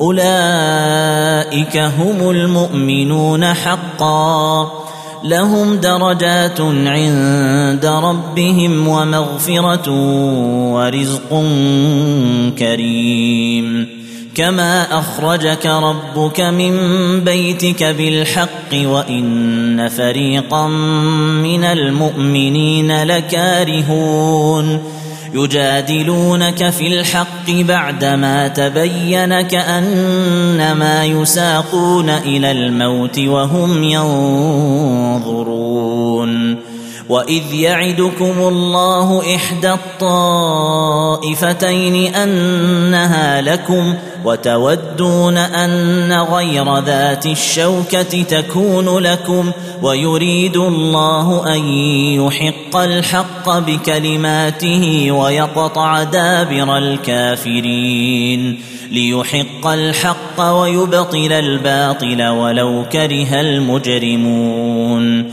أولئك هم المؤمنون حقا. لهم درجات عند ربهم ومغفرة ورزق كريم. كما أخرجك ربك من بيتك بالحق وإن فريقا من المؤمنين لكارهون. يجادلونك في الحق بعدما تبين كأنما يساقون إلى الموت وهم ينظرون. واذ يعدكم الله احدى الطائفتين انها لكم وتودون ان غير ذات الشوكه تكون لكم ويريد الله ان يحق الحق بكلماته ويقطع دابر الكافرين ليحق الحق ويبطل الباطل ولو كره المجرمون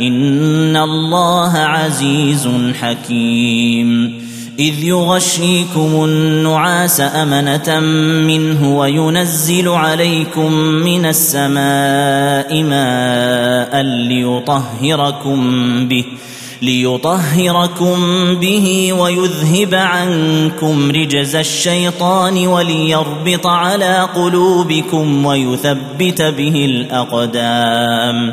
ان الله عزيز حكيم اذ يغشيكم النعاس امنه منه وينزل عليكم من السماء ماء ليطهركم به ليطهركم به ويذهب عنكم رجز الشيطان وليربط على قلوبكم ويثبت به الاقدام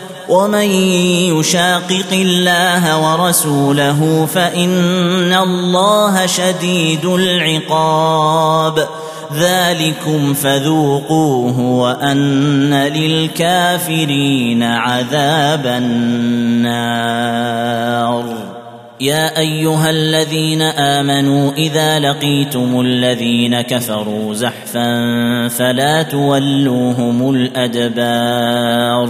ومن يشاقق الله ورسوله فإن الله شديد العقاب. ذلكم فذوقوه وأن للكافرين عذاب النار. يا أيها الذين آمنوا إذا لقيتم الذين كفروا زحفا فلا تولوهم الأدبار.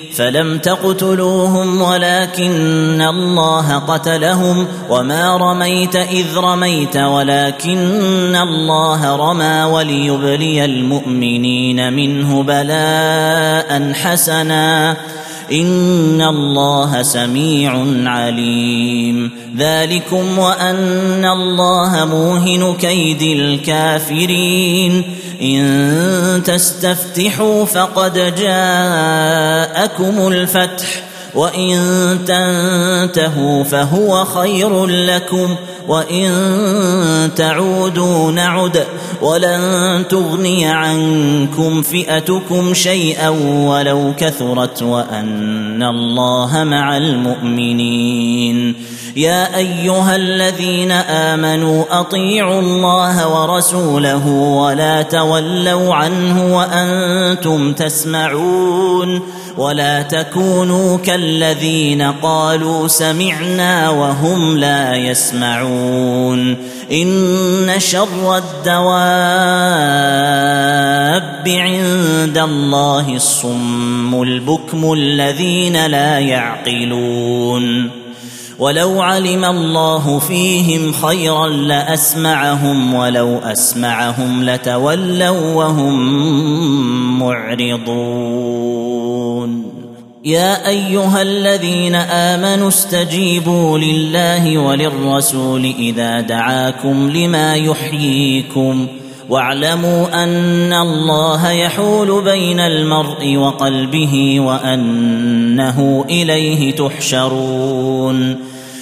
فلم تقتلوهم ولكن الله قتلهم وما رميت إذ رميت ولكن الله رمى وليبلي المؤمنين منه بلاء حسنا ان الله سميع عليم. ذلكم وان الله موهن كيد الكافرين. ان تستفتحوا فقد جاءكم الفتح وان تنتهوا فهو خير لكم وان تعودوا نعد ولن تغني عنكم فئتكم شيئا ولو كثرت وان الله مع المؤمنين يا أيها الذين آمنوا أطيعوا الله ورسوله ولا تولوا عنه وأنتم تسمعون ولا تكونوا كالذين قالوا سمعنا وهم لا يسمعون إن شر الدواب عند الله الصم البكم الذين لا يعقلون ولو علم الله فيهم خيرا لأسمعهم ولو أسمعهم لتولوا وهم معرضون. يا أيها الذين آمنوا استجيبوا لله وللرسول إذا دعاكم لما يحييكم واعلموا أن الله يحول بين المرء وقلبه وأنه إليه تحشرون.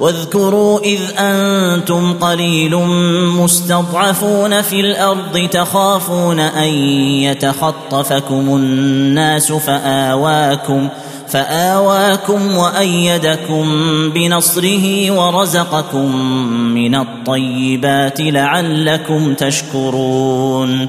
واذكروا إذ أنتم قليل مستضعفون في الأرض تخافون أن يتخطفكم الناس فآواكم فآواكم وأيدكم بنصره ورزقكم من الطيبات لعلكم تشكرون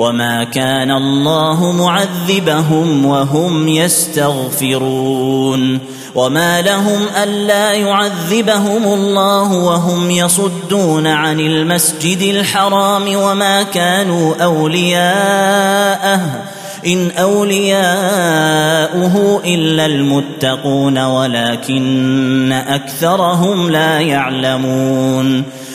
وما كان الله معذبهم وهم يستغفرون وما لهم الا يعذبهم الله وهم يصدون عن المسجد الحرام وما كانوا اولياءه ان اولياؤه الا المتقون ولكن اكثرهم لا يعلمون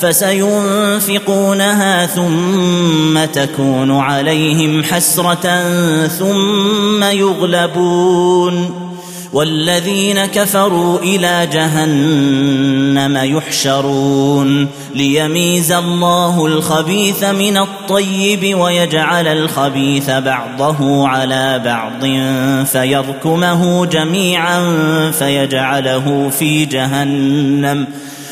فسينفقونها ثم تكون عليهم حسرة ثم يغلبون والذين كفروا إلى جهنم يحشرون ليميز الله الخبيث من الطيب ويجعل الخبيث بعضه على بعض فيركمه جميعا فيجعله في جهنم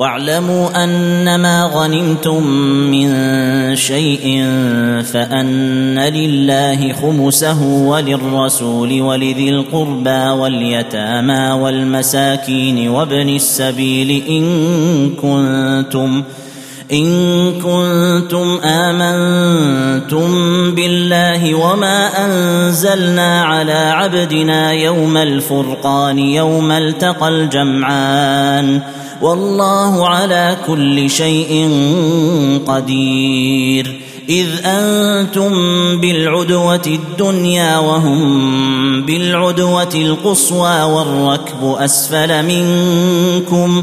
واعلموا أنما غنمتم من شيء فأن لله خمسه وللرسول ولذي القربى واليتامى والمساكين وابن السبيل إن كنتم إن كنتم آمنتم بالله وما أنزلنا على عبدنا يوم الفرقان يوم التقى الجمعان والله على كل شيء قدير إذ أنتم بالعدوة الدنيا وهم بالعدوة القصوى والركب أسفل منكم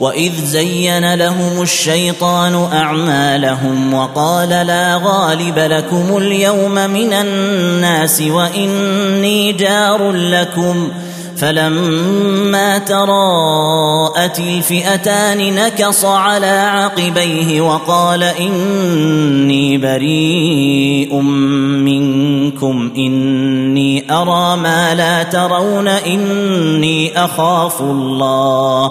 واذ زين لهم الشيطان اعمالهم وقال لا غالب لكم اليوم من الناس واني جار لكم فلما تراءت الفئتان نكص على عقبيه وقال اني بريء منكم اني ارى ما لا ترون اني اخاف الله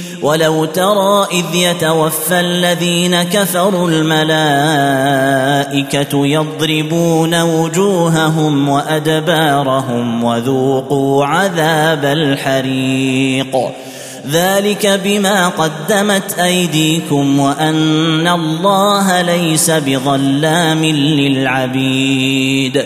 ولو ترى إذ يتوفى الذين كفروا الملائكة يضربون وجوههم وأدبارهم وذوقوا عذاب الحريق. ذلك بما قدمت أيديكم وأن الله ليس بظلام للعبيد.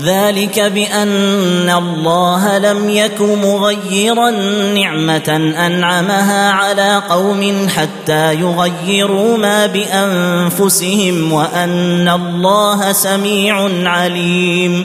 ذلك بأن الله لم يك مغيرا نعمة أنعمها على قوم حتى يغيروا ما بأنفسهم وأن الله سميع عليم.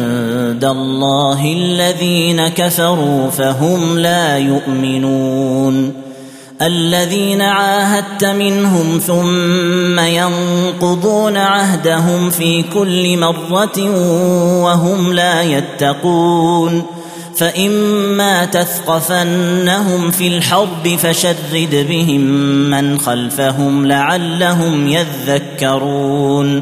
الله الذين كفروا فهم لا يؤمنون. الذين عاهدت منهم ثم ينقضون عهدهم في كل مرة وهم لا يتقون. فإما تثقفنهم في الحرب فشرد بهم من خلفهم لعلهم يذكرون.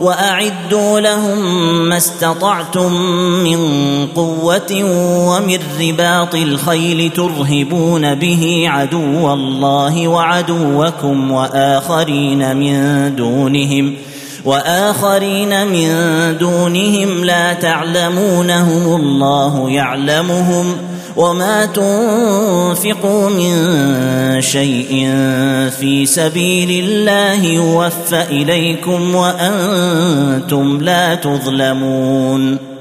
وأعدوا لهم ما استطعتم من قوة ومن رباط الخيل ترهبون به عدو الله وعدوكم وآخرين من دونهم وآخرين من دونهم لا تعلمونهم الله يعلمهم وما تنفقوا من شيء في سبيل الله يوفى إليكم وأنتم لا تظلمون.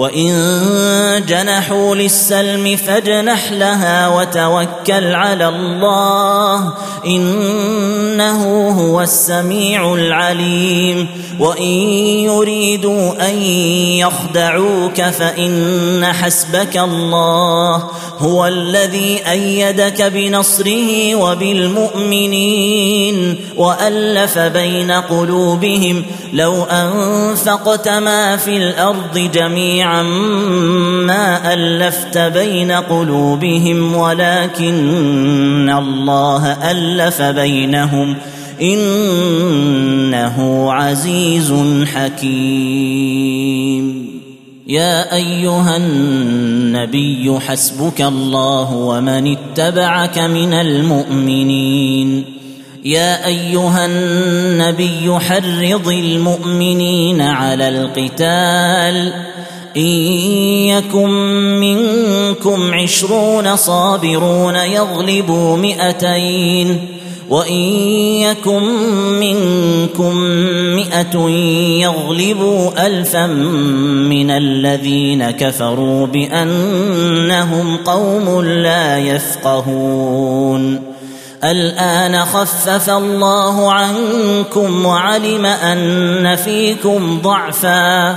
وان جنحوا للسلم فاجنح لها وتوكل على الله انه هو السميع العليم وان يريدوا ان يخدعوك فان حسبك الله هو الذي إيدك بنصره وبالمؤمنين والف بين قلوبهم لو انفقت ما في الأرض جميعا ما ألفت بين قلوبهم ولكن الله ألف بينهم إنه عزيز حكيم. يا أيها النبي حسبك الله ومن اتبعك من المؤمنين. يا أيها النبي حرض المؤمنين على القتال إن يكن منكم عشرون صابرون يغلبوا مئتين وإن يكن منكم مئة يغلبوا ألفا من الذين كفروا بأنهم قوم لا يفقهون الآن خفف الله عنكم وعلم أن فيكم ضعفا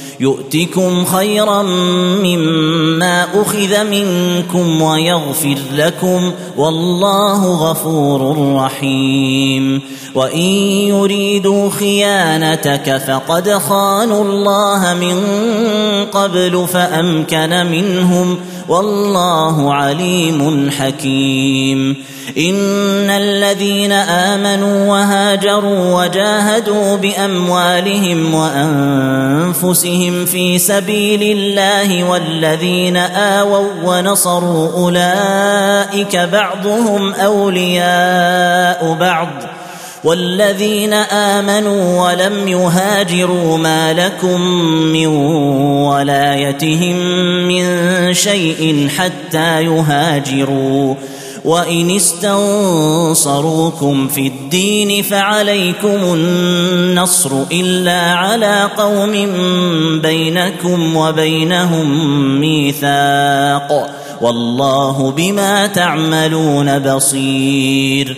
يؤتكم خيرا مما أخذ منكم ويغفر لكم والله غفور رحيم. وإن يريدوا خيانتك فقد خانوا الله من قبل فأمكن منهم والله عليم حكيم. إن الذين آمنوا وهاجروا وجاهدوا بأموالهم وأنفسهم في سبيل الله والذين آووا ونصروا أولئك بعضهم أولياء بعض. والذين آمنوا ولم يهاجروا ما لكم من ولايتهم من شيء حتى يهاجروا. وإن استنصروكم في الدين فعليكم النصر إلا على قوم بينكم وبينهم ميثاق. والله بما تعملون بصير.